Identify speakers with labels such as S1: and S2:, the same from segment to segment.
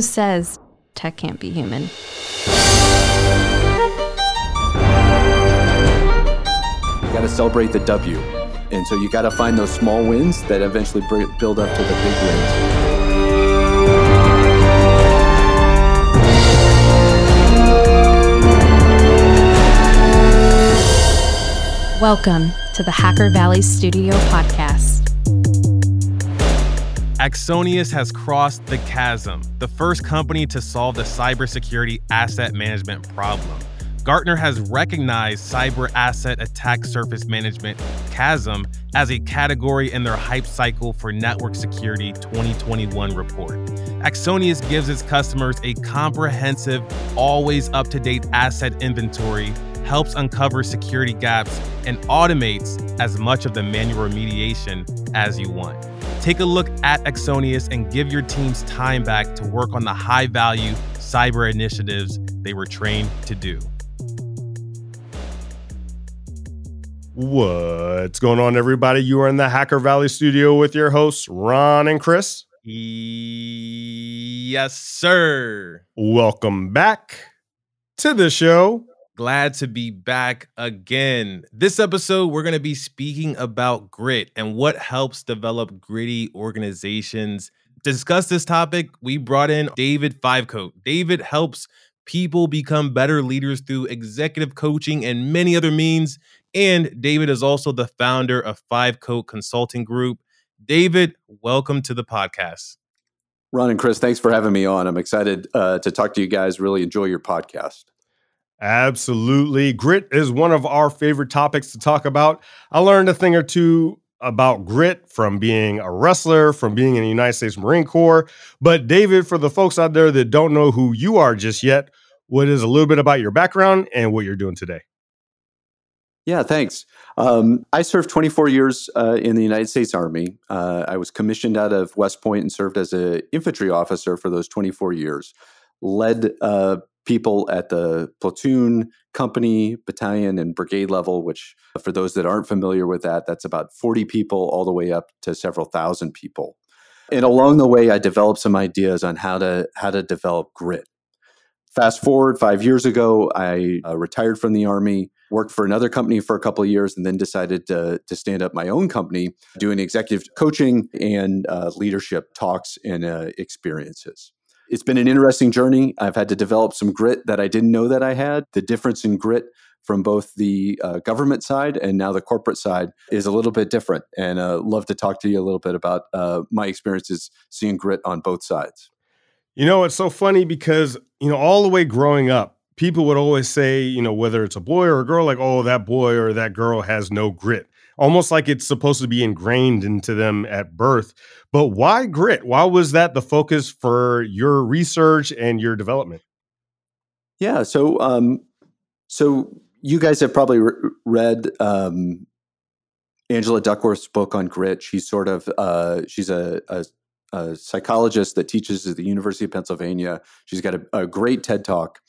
S1: Who says tech can't be human?
S2: You got to celebrate the W. And so you got to find those small wins that eventually build up to the big wins.
S1: Welcome to the Hacker Valley Studio podcast.
S3: Axonius has crossed the chasm, the first company to solve the cybersecurity asset management problem. Gartner has recognized cyber asset attack surface management CAASM as a category in their hype cycle for network security 2021 report. Axonius gives its customers a comprehensive, always up to date asset inventory helps uncover security gaps, and automates as much of the manual remediation as you want. Take a look at Axonius and give your teams time back to work on the high value cyber initiatives they were trained to do.
S4: What's going on, everybody? You are in the Hacker Valley studio with your hosts, Ron and Chris.
S3: Yes, sir.
S4: Welcome back to the show.
S3: Glad to be back again. This episode, we're going to be speaking about grit and what helps develop gritty organizations. To discuss this topic, we brought in David Fivecoat. David helps people become better leaders through executive coaching and many other means. And David is also the founder of Fivecoat Consulting Group. David, welcome to the podcast.
S2: Ron and Chris, thanks for having me on. I'm excited uh, to talk to you guys. Really enjoy your podcast.
S4: Absolutely. Grit is one of our favorite topics to talk about. I learned a thing or two about grit from being a wrestler, from being in the United States Marine Corps. But, David, for the folks out there that don't know who you are just yet, what is a little bit about your background and what you're doing today?
S2: Yeah, thanks. Um, I served 24 years uh, in the United States Army. Uh, I was commissioned out of West Point and served as an infantry officer for those 24 years. Led uh, people at the platoon, company, battalion, and brigade level, which, for those that aren't familiar with that, that's about 40 people all the way up to several thousand people. And along the way, I developed some ideas on how to how to develop grit. Fast forward five years ago, I uh, retired from the army, worked for another company for a couple of years, and then decided to, to stand up my own company, doing executive coaching and uh, leadership talks and uh, experiences it's been an interesting journey. I've had to develop some grit that I didn't know that I had. The difference in grit from both the uh, government side and now the corporate side is a little bit different. And uh, love to talk to you a little bit about uh, my experiences seeing grit on both sides.
S4: You know, it's so funny because, you know, all the way growing up, people would always say, you know, whether it's a boy or a girl, like, oh, that boy or that girl has no grit almost like it's supposed to be ingrained into them at birth. But why grit? Why was that the focus for your research and your development?
S2: Yeah, so um, so you guys have probably re- read um, Angela Duckworth's book on grit. She's sort of uh, she's a, a, a, psychologist that teaches at the University of Pennsylvania. She's got a, a great TED talk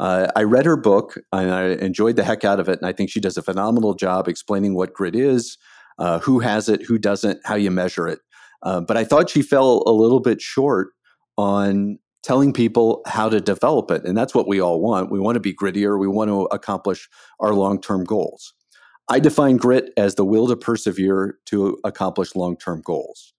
S2: uh, I read her book and I enjoyed the heck out of it. And I think she does a phenomenal job explaining what grit is, uh, who has it, who doesn't, how you measure it. Uh, but I thought she fell a little bit short on telling people how to develop it. And that's what we all want. We want to be grittier, we want to accomplish our long term goals. I define grit as the will to persevere to accomplish long term goals.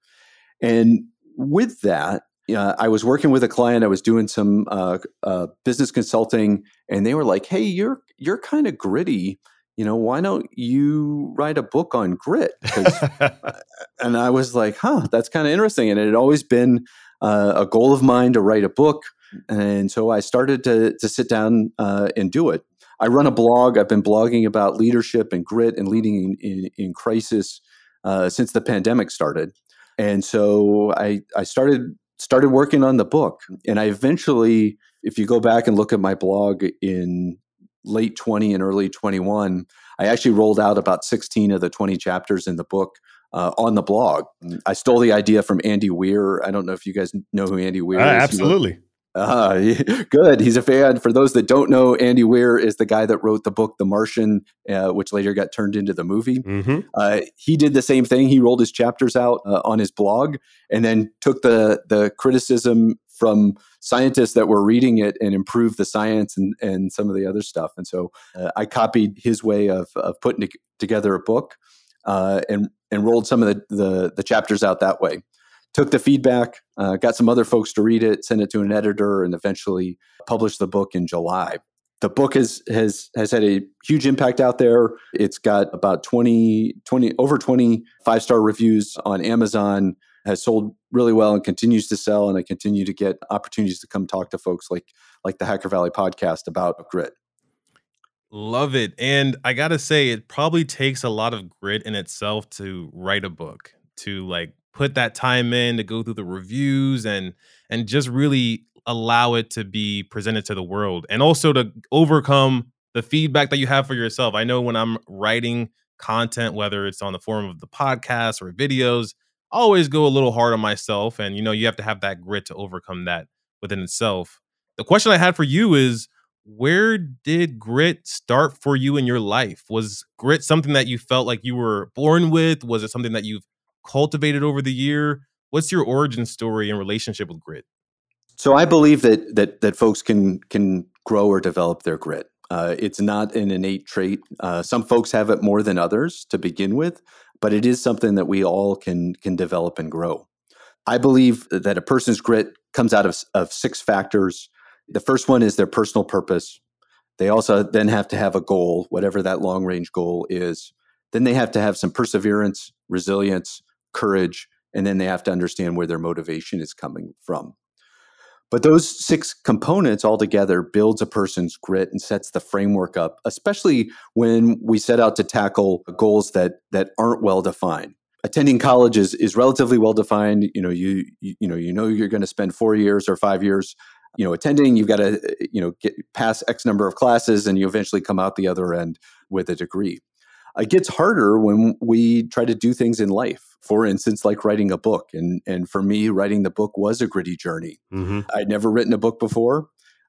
S2: And with that, uh, I was working with a client. I was doing some uh, uh, business consulting, and they were like, "Hey, you're you're kind of gritty. You know, why don't you write a book on grit?" and I was like, "Huh, that's kind of interesting." And it had always been uh, a goal of mine to write a book, and so I started to to sit down uh, and do it. I run a blog. I've been blogging about leadership and grit and leading in, in, in crisis uh, since the pandemic started. And so I, I started started working on the book. And I eventually, if you go back and look at my blog in late 20 and early 21, I actually rolled out about 16 of the 20 chapters in the book uh, on the blog. I stole the idea from Andy Weir. I don't know if you guys know who Andy Weir uh, is.
S4: Absolutely.
S2: Uh, good. He's a fan. For those that don't know, Andy Weir is the guy that wrote the book The Martian, uh, which later got turned into the movie. Mm-hmm. Uh, he did the same thing. He rolled his chapters out uh, on his blog and then took the the criticism from scientists that were reading it and improved the science and, and some of the other stuff. And so uh, I copied his way of, of putting together a book uh, and, and rolled some of the, the, the, chapters out that way. Took the feedback, uh, got some other folks to read it, sent it to an editor, and eventually published the book in July the book has has has had a huge impact out there. It's got about 20, 20 over 20 five star reviews on Amazon. Has sold really well and continues to sell. And I continue to get opportunities to come talk to folks like like the Hacker Valley podcast about grit.
S3: Love it. And I got to say, it probably takes a lot of grit in itself to write a book, to like put that time in, to go through the reviews and and just really allow it to be presented to the world and also to overcome the feedback that you have for yourself. I know when I'm writing content, whether it's on the form of the podcast or videos, I always go a little hard on myself. And, you know, you have to have that grit to overcome that within itself. The question I had for you is where did grit start for you in your life? Was grit something that you felt like you were born with? Was it something that you've cultivated over the year? What's your origin story and relationship with grit?
S2: So I believe that that that folks can can grow or develop their grit. Uh, it's not an innate trait. Uh, some folks have it more than others to begin with, but it is something that we all can can develop and grow. I believe that a person's grit comes out of, of six factors. The first one is their personal purpose. They also then have to have a goal, whatever that long range goal is. Then they have to have some perseverance, resilience, courage, and then they have to understand where their motivation is coming from. But those six components altogether builds a person's grit and sets the framework up, especially when we set out to tackle goals that that aren't well defined. Attending college is, is relatively well defined. You know, you, you, you know, you know you're going to spend four years or five years, you know, attending. You've got to, you know, get pass X number of classes, and you eventually come out the other end with a degree. It gets harder when we try to do things in life for instance, like writing a book. And, and for me, writing the book was a gritty journey. Mm-hmm. I'd never written a book before.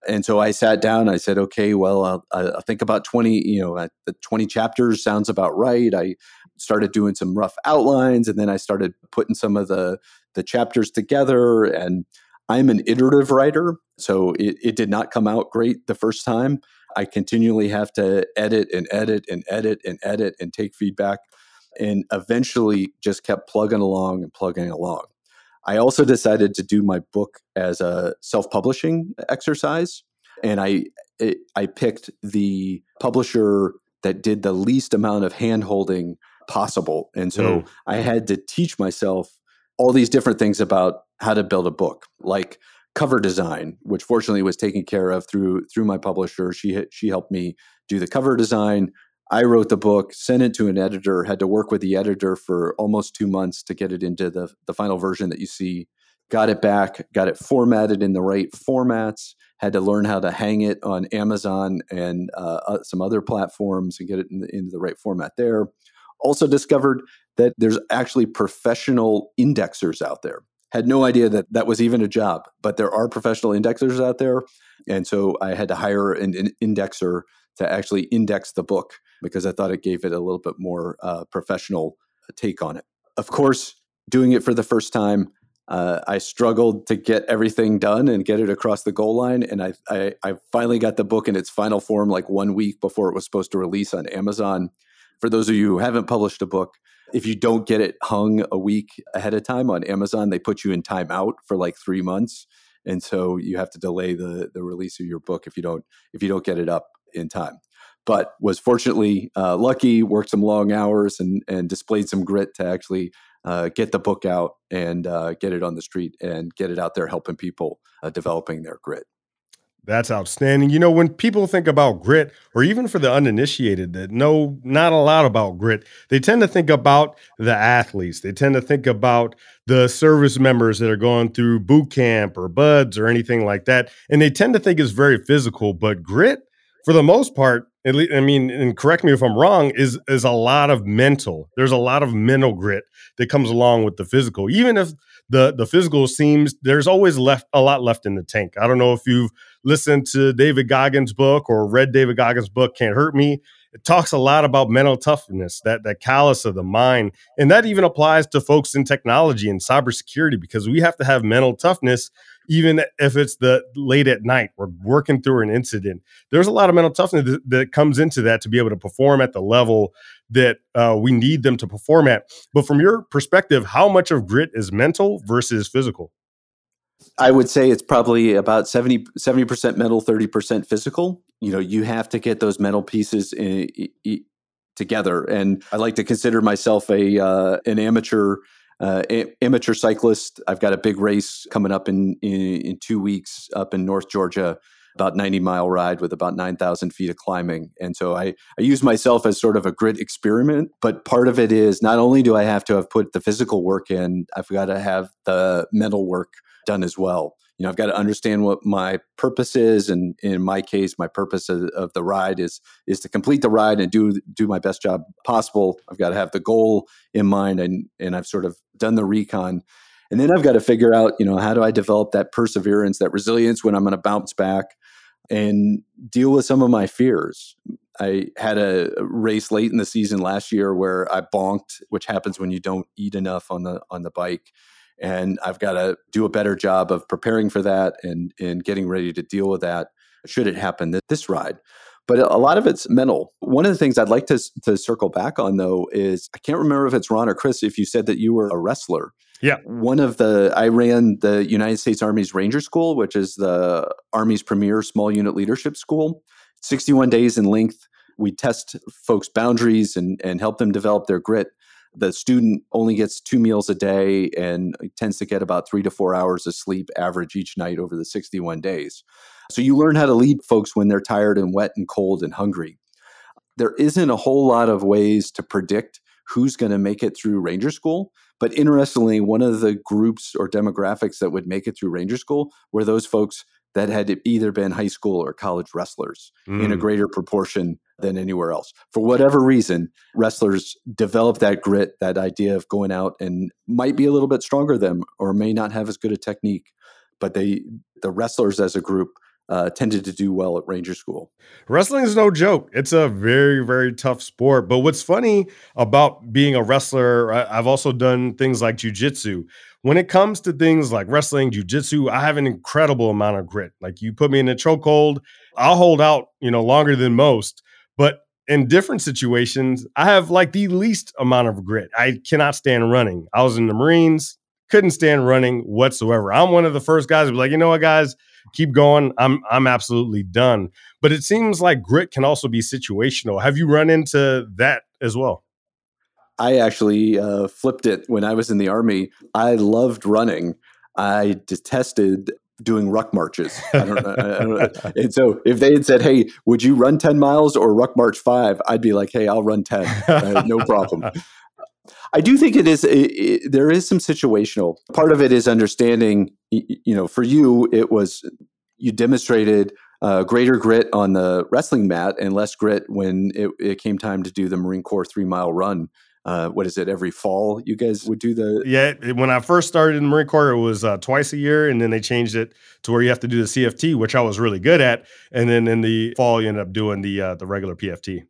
S2: And so I sat down. I said, "Okay, well, I'll, I'll think about twenty. You know, the twenty chapters sounds about right." I started doing some rough outlines, and then I started putting some of the the chapters together. And I'm an iterative writer, so it, it did not come out great the first time. I continually have to edit and edit and edit and edit and take feedback and eventually just kept plugging along and plugging along. I also decided to do my book as a self-publishing exercise, and I it, I picked the publisher that did the least amount of handholding possible, and so mm. I had to teach myself all these different things about how to build a book, like cover design, which fortunately was taken care of through through my publisher. She she helped me do the cover design, I wrote the book, sent it to an editor, had to work with the editor for almost two months to get it into the, the final version that you see. Got it back, got it formatted in the right formats, had to learn how to hang it on Amazon and uh, uh, some other platforms and get it in the, into the right format there. Also discovered that there's actually professional indexers out there. Had no idea that that was even a job, but there are professional indexers out there. And so I had to hire an, an indexer to actually index the book because I thought it gave it a little bit more uh, professional take on it. Of course, doing it for the first time, uh, I struggled to get everything done and get it across the goal line. And I, I, I finally got the book in its final form like one week before it was supposed to release on Amazon. For those of you who haven't published a book, if you don't get it hung a week ahead of time on Amazon, they put you in timeout for like three months, and so you have to delay the the release of your book if you don't if you don't get it up in time but was fortunately uh, lucky, worked some long hours, and and displayed some grit to actually uh, get the book out and uh, get it on the street and get it out there helping people uh, developing their grit.
S4: That's outstanding. You know, when people think about grit, or even for the uninitiated that know not a lot about grit, they tend to think about the athletes. They tend to think about the service members that are going through boot camp or BUD/S or anything like that. And they tend to think it's very physical, but grit, for the most part, at least, I mean, and correct me if I'm wrong, is is a lot of mental. There's a lot of mental grit that comes along with the physical. Even if the the physical seems there's always left a lot left in the tank. I don't know if you've listened to David Goggins' book or read David Goggins' book, Can't Hurt Me. It talks a lot about mental toughness, that that callous of the mind, and that even applies to folks in technology and cybersecurity because we have to have mental toughness even if it's the late at night, we're working through an incident. There's a lot of mental toughness that, that comes into that to be able to perform at the level that uh, we need them to perform at. But from your perspective, how much of grit is mental versus physical?
S2: I would say it's probably about 70 percent mental, thirty percent physical. You know, you have to get those mental pieces in, in, together. And I like to consider myself a uh, an amateur uh, amateur cyclist. I've got a big race coming up in, in, in two weeks up in North Georgia, about 90 mile ride with about 9,000 feet of climbing. And so I, I use myself as sort of a grit experiment. But part of it is not only do I have to have put the physical work in, I've got to have the mental work done as well you know i've got to understand what my purpose is and in my case my purpose of, of, the ride is is to complete the ride and do do my best job possible. I've got to have the goal in mind and and i've sort of done the recon. And then i've got to figure out you know how do i develop that perseverance that resilience when i'm going to bounce back and deal with some of my fears. I had a race late in the season last year where I bonked, which happens when you don't eat enough on the on the bike and I've got to do a better job of preparing for that and and getting ready to deal with that should it happen that this ride. But a lot of it's mental. One of the things I'd like to to circle back on though is I can't remember if it's Ron or Chris if you said that you were a wrestler.
S4: Yeah.
S2: One of the I ran the United States Army's Ranger School, which is the Army's premier small unit leadership school. 61 days in length. We test folks' boundaries and and help them develop their grit the student only gets two meals a day and tends to get about three to four hours of sleep average each night over the 61 days. So you learn how to lead folks when they're tired and wet and cold and hungry. There isn't a whole lot of ways to predict who's going to make it through Ranger School. But interestingly, one of the groups or demographics that would make it through Ranger School were those folks that had either been high school or college wrestlers mm. in a mm. greater proportion than anywhere else. For whatever reason, wrestlers develop that grit, that idea of going out and might be a little bit stronger than or may not have as good a technique, but they the wrestlers as a group uh, tended to do well at Ranger School.
S4: Wrestling is no joke. It's a very, very tough sport. But what's funny about being a wrestler, I've also done things like jujitsu. When it comes to things like wrestling, jujitsu, I have an incredible amount of grit. Like you put me in a chokehold, I'll hold out, you know, longer than most. But in different situations, I have like the least amount of grit. I cannot stand running. I was in the Marines, couldn't stand running whatsoever. I'm one of the first guys to be like, you know what, guys, keep going. I'm I'm absolutely done. But it seems like grit can also be situational. Have you run into that as well?
S2: I actually uh, flipped it when I was in the army. I loved running. I detested doing ruck marches. I don't know. I don't know. And so if they had said, "Hey, would you run ten miles or ruck march five? I'd be like, "Hey, I'll run 10. Uh, no problem." I do think it is. It, it, there is some situational part of it is understanding. You know, for you, it was you demonstrated uh, greater grit on the wrestling mat and less grit when it, it came time to do the Marine Corps three mile run uh, what is it every fall you guys would do the
S4: yeah when i first started in the marine corps it was uh, twice a year and then they changed it to where you have to do the cft which i was really good at and then in the fall you end up doing the uh, the regular pft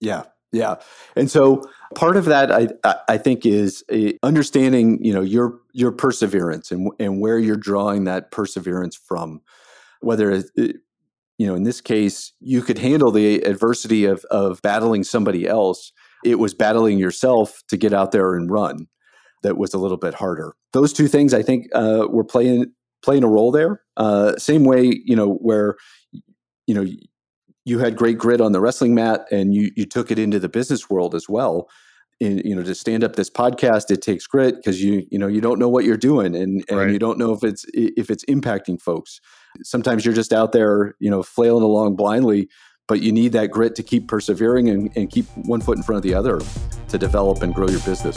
S2: yeah yeah. And so part of that i i think is understanding you know your your perseverance and and where you're drawing that perseverance from. Whether it, you know in this case you could handle the adversity of of battling somebody else it was battling yourself to get out there and run that was a little bit harder. Those two things, I think, uh, were playing playing a role there. Uh, same way, you know, where you know you had great grit on the wrestling mat, and you you took it into the business world as well. In, you know, to stand up this podcast, it takes grit because you you know you don't know what you're doing, and and right. you don't know if it's if it's impacting folks. Sometimes you're just out there, you know, flailing along blindly but you need that grit to keep persevering and, and keep one foot in front of the other to develop and grow your business.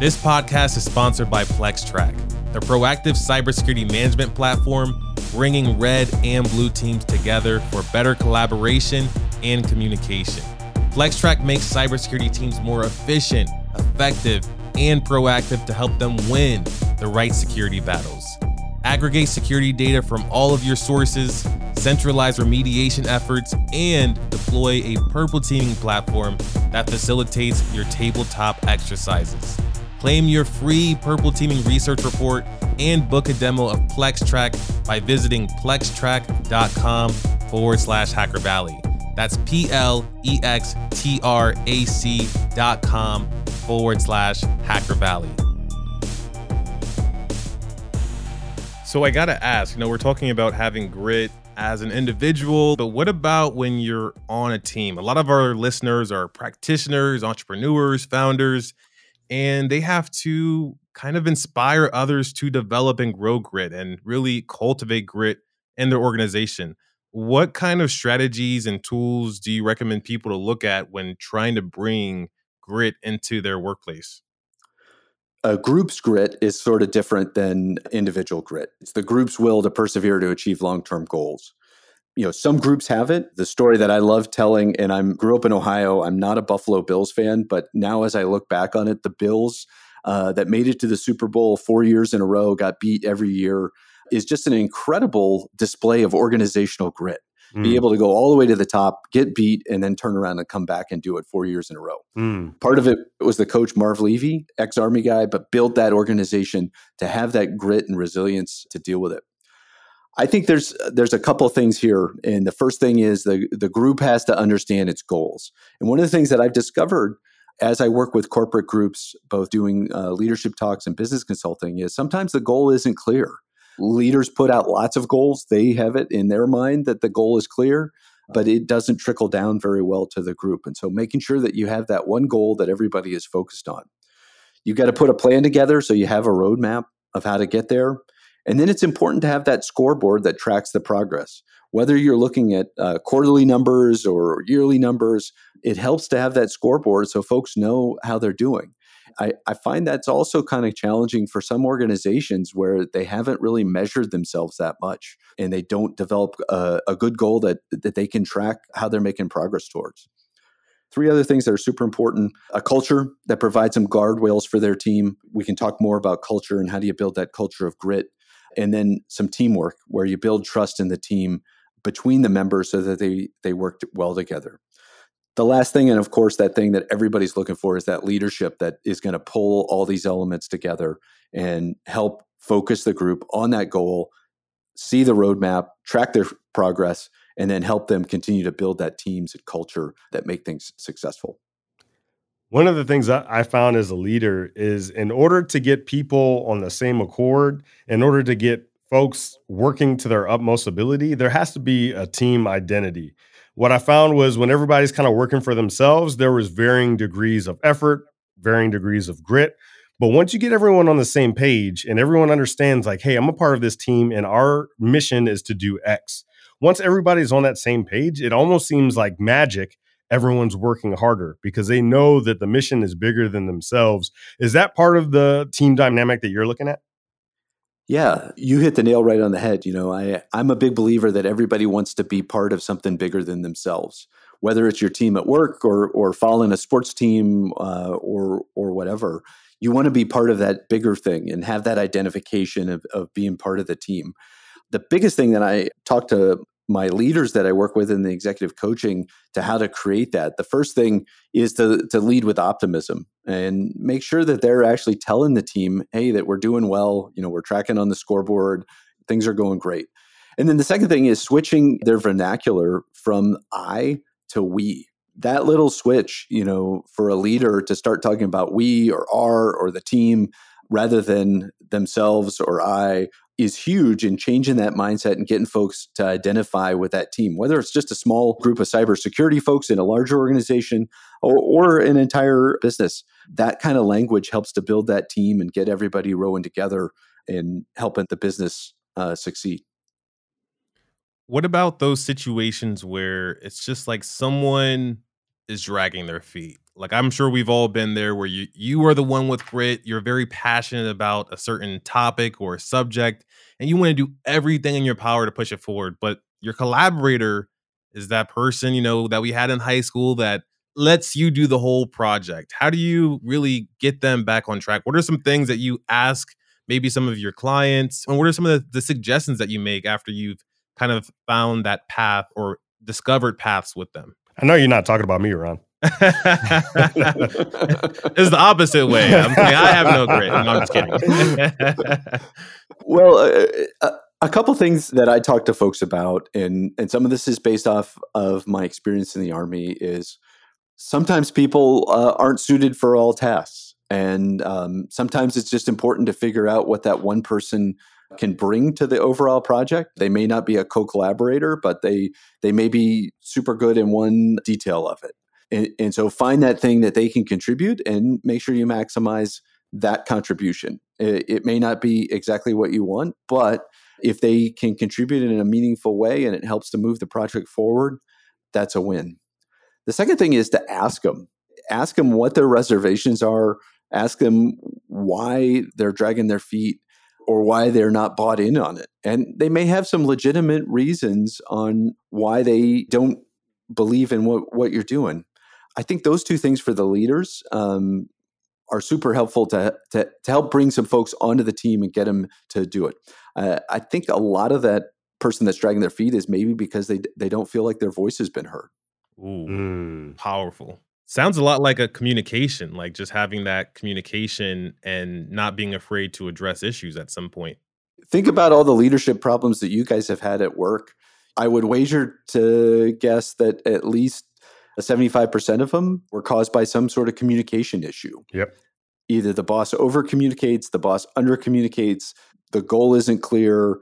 S3: This podcast is sponsored by PlexTrac, the proactive cybersecurity management platform bringing red and blue teams together for better collaboration and communication. PlexTrac makes cybersecurity teams more efficient, effective, and proactive to help them win the right security battles aggregate security data from all of your sources, centralize remediation efforts, and deploy a purple teaming platform that facilitates your tabletop exercises. Claim your free Purple Teaming Research Report and book a demo of PlexTrac by visiting plextrac.com forward slash Hacker Valley. That's P L E X T R A C dot com forward slash Hacker Valley. So I gotta ask, you know, we're talking about having grit as an individual, but what about when you're on a team? A lot of our listeners are practitioners, entrepreneurs, founders, and they have to kind of inspire others to develop and grow grit and really cultivate grit in their organization. What kind of strategies and tools do you recommend people to look at when trying to bring grit into their workplace?
S2: A group's grit is sort of different than individual grit. It's the group's will to persevere to achieve long-term goals. You know, some groups have it. The story that I love telling, and I grew up in Ohio. I'm not a Buffalo Bills fan, but now as I look back on it, the Bills uh, that made it to the Super Bowl four years in a row, got beat every year, is just an incredible display of organizational grit mm. be able to go all the way to the top, get beat, and then turn around and come back and do it four years in a row. Mm. Part of it was the coach Marv Levy, ex Army guy, but built that organization to have that grit and resilience to deal with it. I think there's there's a couple things here, and the first thing is the the group has to understand its goals. And one of the things that I've discovered as I work with corporate groups, both doing uh, leadership talks and business consulting, is sometimes the goal isn't clear leaders put out lots of goals. They have it in their mind that the goal is clear, but it doesn't trickle down very well to the group. And so making sure that you have that one goal that everybody is focused on. You've got to put a plan together so you have a roadmap of how to get there. And then it's important to have that scoreboard that tracks the progress. Whether you're looking at uh, quarterly numbers or yearly numbers, it helps to have that scoreboard so folks know how they're doing. I, I find that's also kind of challenging for some organizations where they haven't really measured themselves that much and they don't develop a, a good goal that, that they can track how they're making progress towards. Three other things that are super important a culture that provides some guardrails for their team. We can talk more about culture and how do you build that culture of grit. And then some teamwork where you build trust in the team between the members so that they, they work well together the last thing and of course that thing that everybody's looking for is that leadership that is going to pull all these elements together and help focus the group on that goal see the roadmap track their progress and then help them continue to build that teams and culture that make things successful.
S4: One of the things I found as a leader is in order to get people on the same accord, in order to get folks working to their utmost ability, there has to be a team identity what I found was when everybody's kind of working for themselves, there was varying degrees of effort, varying degrees of grit. But once you get everyone on the same page and everyone understands, like, hey, I'm a part of this team and our mission is to do X. Once everybody's on that same page, it almost seems like magic. Everyone's working harder because they know that the mission is bigger than themselves. Is that part of the team dynamic that you're looking at?
S2: Yeah, you hit the nail right on the head. You know, I I'm a big believer that everybody wants to be part of something bigger than themselves, whether it's your team at work or or following a sports team uh, or or whatever. You want to be part of that bigger thing and have that identification of, of being part of the team. The biggest thing that I talk to my leaders that I work with in the executive coaching to how to create that. The first thing is to to lead with optimism and make sure that they're actually telling the team, "Hey, that we're doing well. You know, we're tracking on the scoreboard. Things are going great." And then the second thing is switching their vernacular from I to we. That little switch, you know, for a leader to start talking about we or our or the team rather than themselves or I is huge in changing that mindset and getting folks to identify with that team, whether it's just a small group of cybersecurity folks in a larger organization or, or an entire business. That kind of language helps to build that team and get everybody rowing together and helping the business uh, succeed.
S3: What about those situations where it's just like someone is dragging their feet? Like I'm sure we've all been there where you you are the one with grit, you're very passionate about a certain topic or subject and you want to do everything in your power to push it forward, but your collaborator is that person, you know, that we had in high school that lets you do the whole project. How do you really get them back on track? What are some things that you ask maybe some of your clients and what are some of the, the suggestions that you make after you've kind of found that path or discovered paths with them?
S4: I know you're not talking about me, Ron.
S3: It's the opposite way. I'm saying I have no grit. No, I'm just kidding.
S2: well, uh, uh, a couple things that I talk to folks about, and and some of this is based off of my experience in the army, is sometimes people uh, aren't suited for all tasks, and um, sometimes it's just important to figure out what that one person can bring to the overall project. They may not be a co-collaborator, but they they may be super good in one detail of it. And, and so find that thing that they can contribute and make sure you maximize that contribution. It, it may not be exactly what you want, but if they can contribute in a meaningful way and it helps to move the project forward, that's a win. The second thing is to ask them. Ask them what their reservations are. Ask them why they're dragging their feet or why they're not bought in on it. And they may have some legitimate reasons on why they don't believe in what, what you're doing. I think those two things for the leaders um, are super helpful to, to, to help bring some folks onto the team and get them to do it. Uh, I think a lot of that person that's dragging their feet is maybe because they they don't feel like their voice has been heard.
S3: Ooh, mm. powerful. Sounds a lot like a communication, like just having that communication and not being afraid to address issues at some point.
S2: Think about all the leadership problems that you guys have had at work. I would wager to guess that at least 75% of them were caused by some sort of communication issue.
S4: Yep.
S2: Either the boss over communicates, the boss under communicates, the goal isn't clear.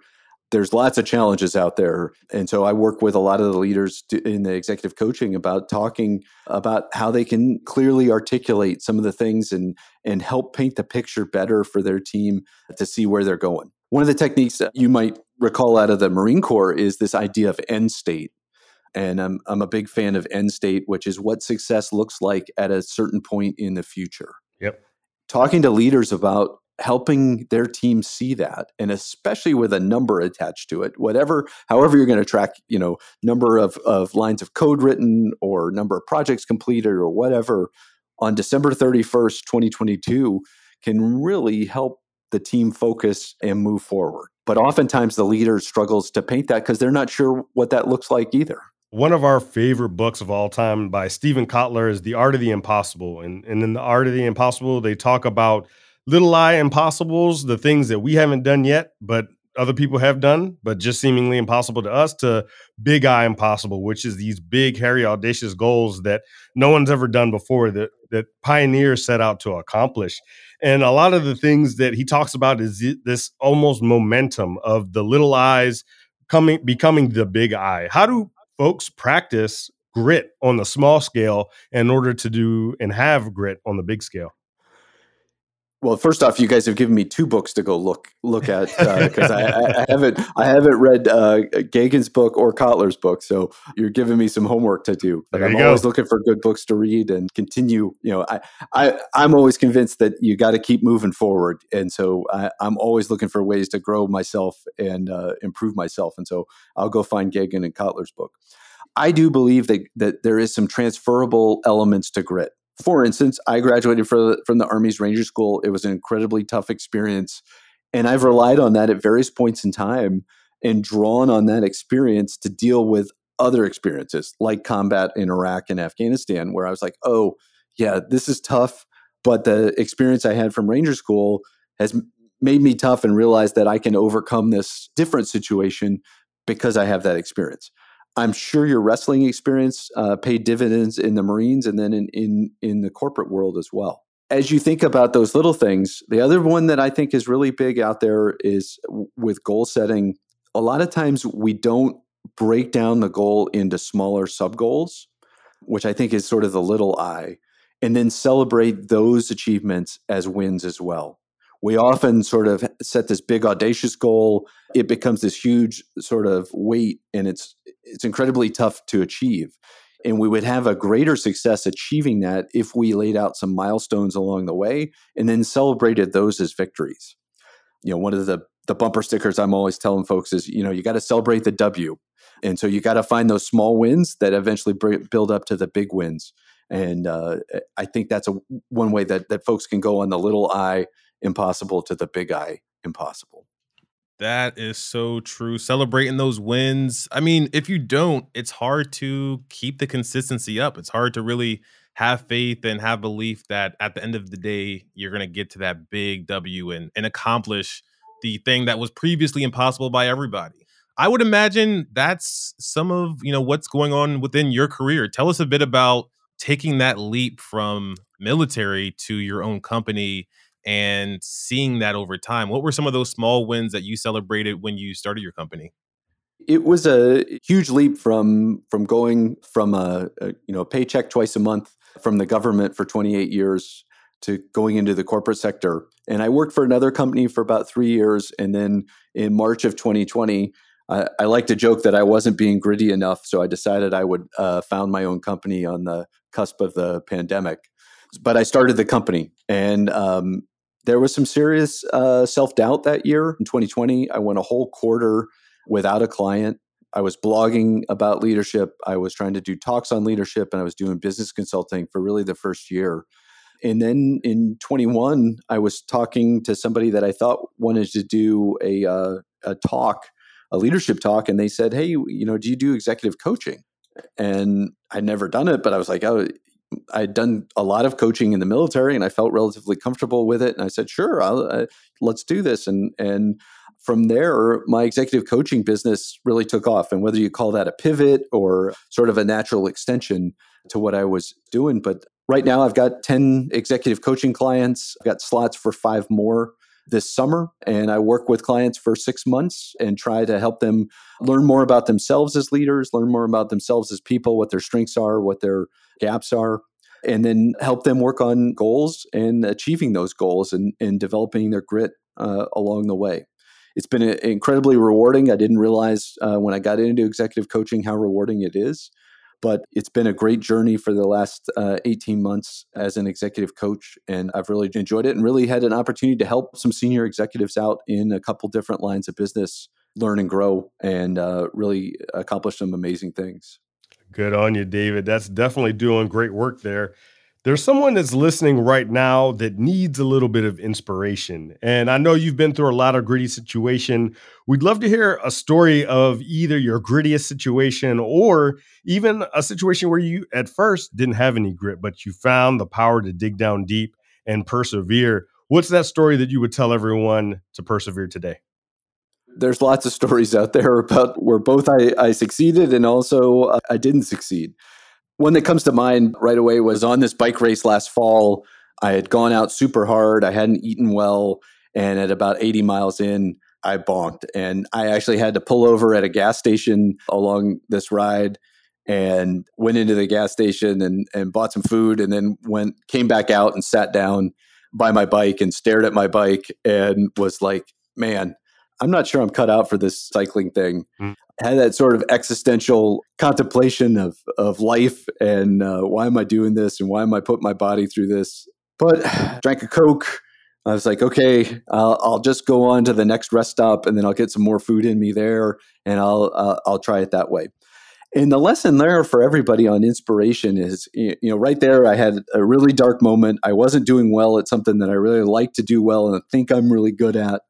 S2: There's lots of challenges out there. And so I work with a lot of the leaders in the executive coaching about talking about how they can clearly articulate some of the things and, and help paint the picture better for their team to see where they're going. One of the techniques that you might recall out of the Marine Corps is this idea of end state and I'm I'm a big fan of end state, which is what success looks like at a certain point in the future.
S4: Yep.
S2: Talking to leaders about helping their team see that and especially with a number attached to it whatever however you're going to track you know number of, of lines of code written or number of projects completed or whatever on december 31st 2022 can really help the team focus and move forward but oftentimes the leader struggles to paint that because they're not sure what that looks like either
S4: one of our favorite books of all time by Steven Kotler is The Art of the Impossible. And, and in The Art of the Impossible, they talk about little I impossibles, the things that we haven't done yet, but other people have done, but just seemingly impossible to us, to big I impossible, which is these big, hairy, audacious goals that no one's ever done before that that pioneers set out to accomplish. And a lot of the things that he talks about is this almost momentum of the little eyes coming becoming the big I. How do folks practice grit on the small scale in order to do and have grit on the big scale?
S2: Well, first off, you guys have given me two books to go look look at because uh, I, I, haven't I haven't read uh, Geoghegan's book or Kotler's book, so you're giving me some homework to do. But I'm always looking for good books to read and continue. You know, I, I I'm always convinced that you got to keep moving forward, and so I, am always looking for ways to grow myself and uh, improve myself. And so I'll go find Geoghegan and Kotler's book. I do believe that that there is some transferable elements to grit for instance, I graduated from, from the Army's Ranger School. It was an incredibly tough experience. And I've relied on that at various points in time and drawn on that experience to deal with other experiences like combat in Iraq and Afghanistan, where I was like, oh, yeah, this is tough. But the experience I had from Ranger School has made me tough and realized that I can overcome this different situation because I have that experience. I'm sure your wrestling experience uh, paid dividends in the Marines and then in, in in the corporate world as well. As you think about those little things, the other one that I think is really big out there is with goal setting. A lot of times we don't break down the goal into smaller sub goals, which I think is sort of the little I, and then celebrate those achievements as wins as well we often sort of set this big audacious goal. It becomes this huge sort of weight and it's it's incredibly tough to achieve. And we would have a greater success achieving that if we laid out some milestones along the way and then celebrated those as victories. You know one of the the bumper stickers i'm always telling folks is you know you got to celebrate the w. And so you got to find those small wins that eventually build up to the big wins. And uh, i think that's a one way that that folks can go on the little i impossible to the big eye impossible.
S3: That is so true. Celebrating those wins. I mean, if you don't, it's hard to keep the consistency up. It's hard to really have faith and have belief that at the end of the day, you're going to get to that big W and, and accomplish the thing that was previously impossible by everybody. I would imagine that's some of, you know, what's going on within your career. Tell us a bit about taking that leap from military to your own company and seeing that over time. What were some of those small wins that you celebrated when you started your company?
S2: It was a huge leap from from going from a, a you know paycheck twice a month from the government for 28 years to going into the corporate sector. And I worked for another company for about three years, and then in March of 2020. I, I like to joke that I wasn't being gritty enough, so I decided I would uh, found my own company on the cusp of the pandemic. But I started the company, and um, there was some serious uh, self doubt that year in 2020. I went a whole quarter without a client. I was blogging about leadership. I was trying to do talks on leadership, and I was doing business consulting for really the first year. And then in 21, I was talking to somebody that I thought wanted to do a, uh, a talk, a leadership talk, and they said, "Hey, you know, do you do executive coaching?" And I'd never done it, but I was like, "Oh, I'd done a lot of coaching in the military and I felt relatively comfortable with it. And I said, sure, uh, let's do this. And, and from there, my executive coaching business really took off. And whether you call that a pivot or sort of a natural extension to what I was doing. But right now, I've got 10 executive coaching clients, I've got slots for five more this summer and I work with clients for six months and try to help them learn more about themselves as leaders, learn more about themselves as people, what their strengths are, what their gaps are, and then help them work on goals and achieving those goals and, and developing their grit uh, along the way. It's been incredibly rewarding. I didn't realize uh, when I got into executive coaching how rewarding it is. But it's been a great journey for the last uh, 18 months as an executive coach. And I've really enjoyed it and really had an opportunity to help some senior executives out in a couple different lines of business learn and grow and uh, really accomplish some amazing things.
S4: Good on you, David. That's definitely doing great work there. There's someone that's listening right now that needs a little bit of inspiration. And I know you've been through a lot of gritty situation. We'd love to hear a story of either your grittiest situation or even a situation where you at first didn't have any grit, but you found the power to dig down deep and persevere. What's that story that you would tell everyone to persevere today?
S2: there's lots of stories out there about where both I, I succeeded and also uh, I didn't succeed. One that comes to mind right away was on this bike race last fall. I had gone out super hard. I hadn't eaten well. And at about 80 miles in, I bonked. And I actually had to pull over at a gas station along this ride and went into the gas station and, and bought some food and then went came back out and sat down by my bike and stared at my bike and was like, man, I'm not sure I'm cut out for this cycling thing. Mm. had that sort of existential contemplation of of life and uh, why am I doing this and why am I putting my body through this? But drank a coke. I was like, okay, I'll, I'll, just go on to the next rest stop, and then I'll get some more food in me there, and I'll uh, I'll try it that way. And the lesson there for everybody on inspiration is, you know, right there, I had a really dark moment. I wasn't doing well at something that I really like to do well and think I'm really good at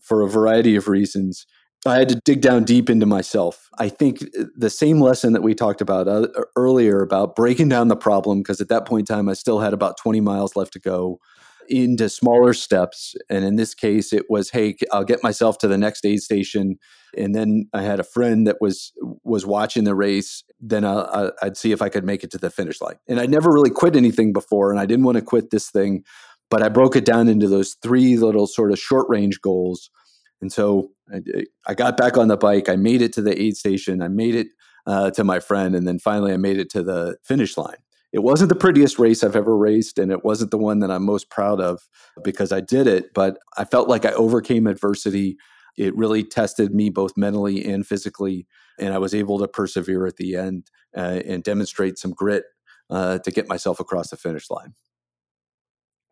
S2: for a variety of reasons. I had to dig down deep into myself. I think the same lesson that we talked about uh, earlier about breaking down the problem, because at that point in time, I still had about 20 miles left to go into smaller steps. And in this case, it was, hey, I'll get myself to the next aid station. And then I had a friend that was was watching the race. Then i I'd see if I could make it to the finish line. And I never really quit anything before, and I didn't want to quit this thing. But I broke it down into those three little sort of short range goals and so I, I, got back on the bike. I made it to the aid station. I made it uh, to my friend. And then finally, I made it to the finish line. It wasn't the prettiest race I've ever raced, and it wasn't the one that I'm most proud of because I did it, but I felt like I overcame adversity. It really tested me both mentally and physically, and I was able to persevere at the end uh, and demonstrate some grit uh, to get myself across the finish line.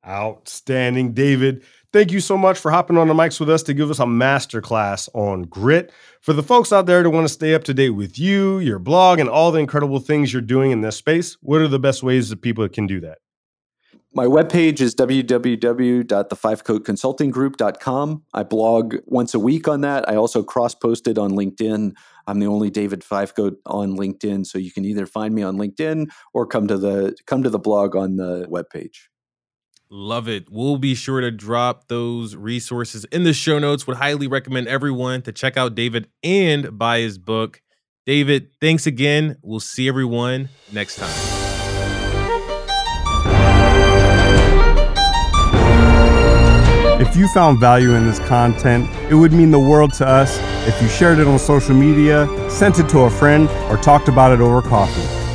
S4: Outstanding, David. Thank you so much for hopping on the mics with us to give us a masterclass on grit. For the folks out there that want to stay up to date with you, your blog, and all the incredible things you're doing in this space, what are the best ways that people can do that?
S2: My webpage is www.thefivecoatconsultinggroup.com. I blog once a week on that. I also cross posted on LinkedIn. I'm the only David Fivecoat on LinkedIn, so you can either find me on LinkedIn or come to the come to the blog on the webpage.
S3: Love it. We'll be sure to drop those resources in the show notes. Would highly recommend everyone to check out David and buy his book. David, thanks again. We'll see everyone next time.
S4: If you found value in this content, it would mean the world to us if you shared it on social media, sent it to a friend, or talked about it over coffee.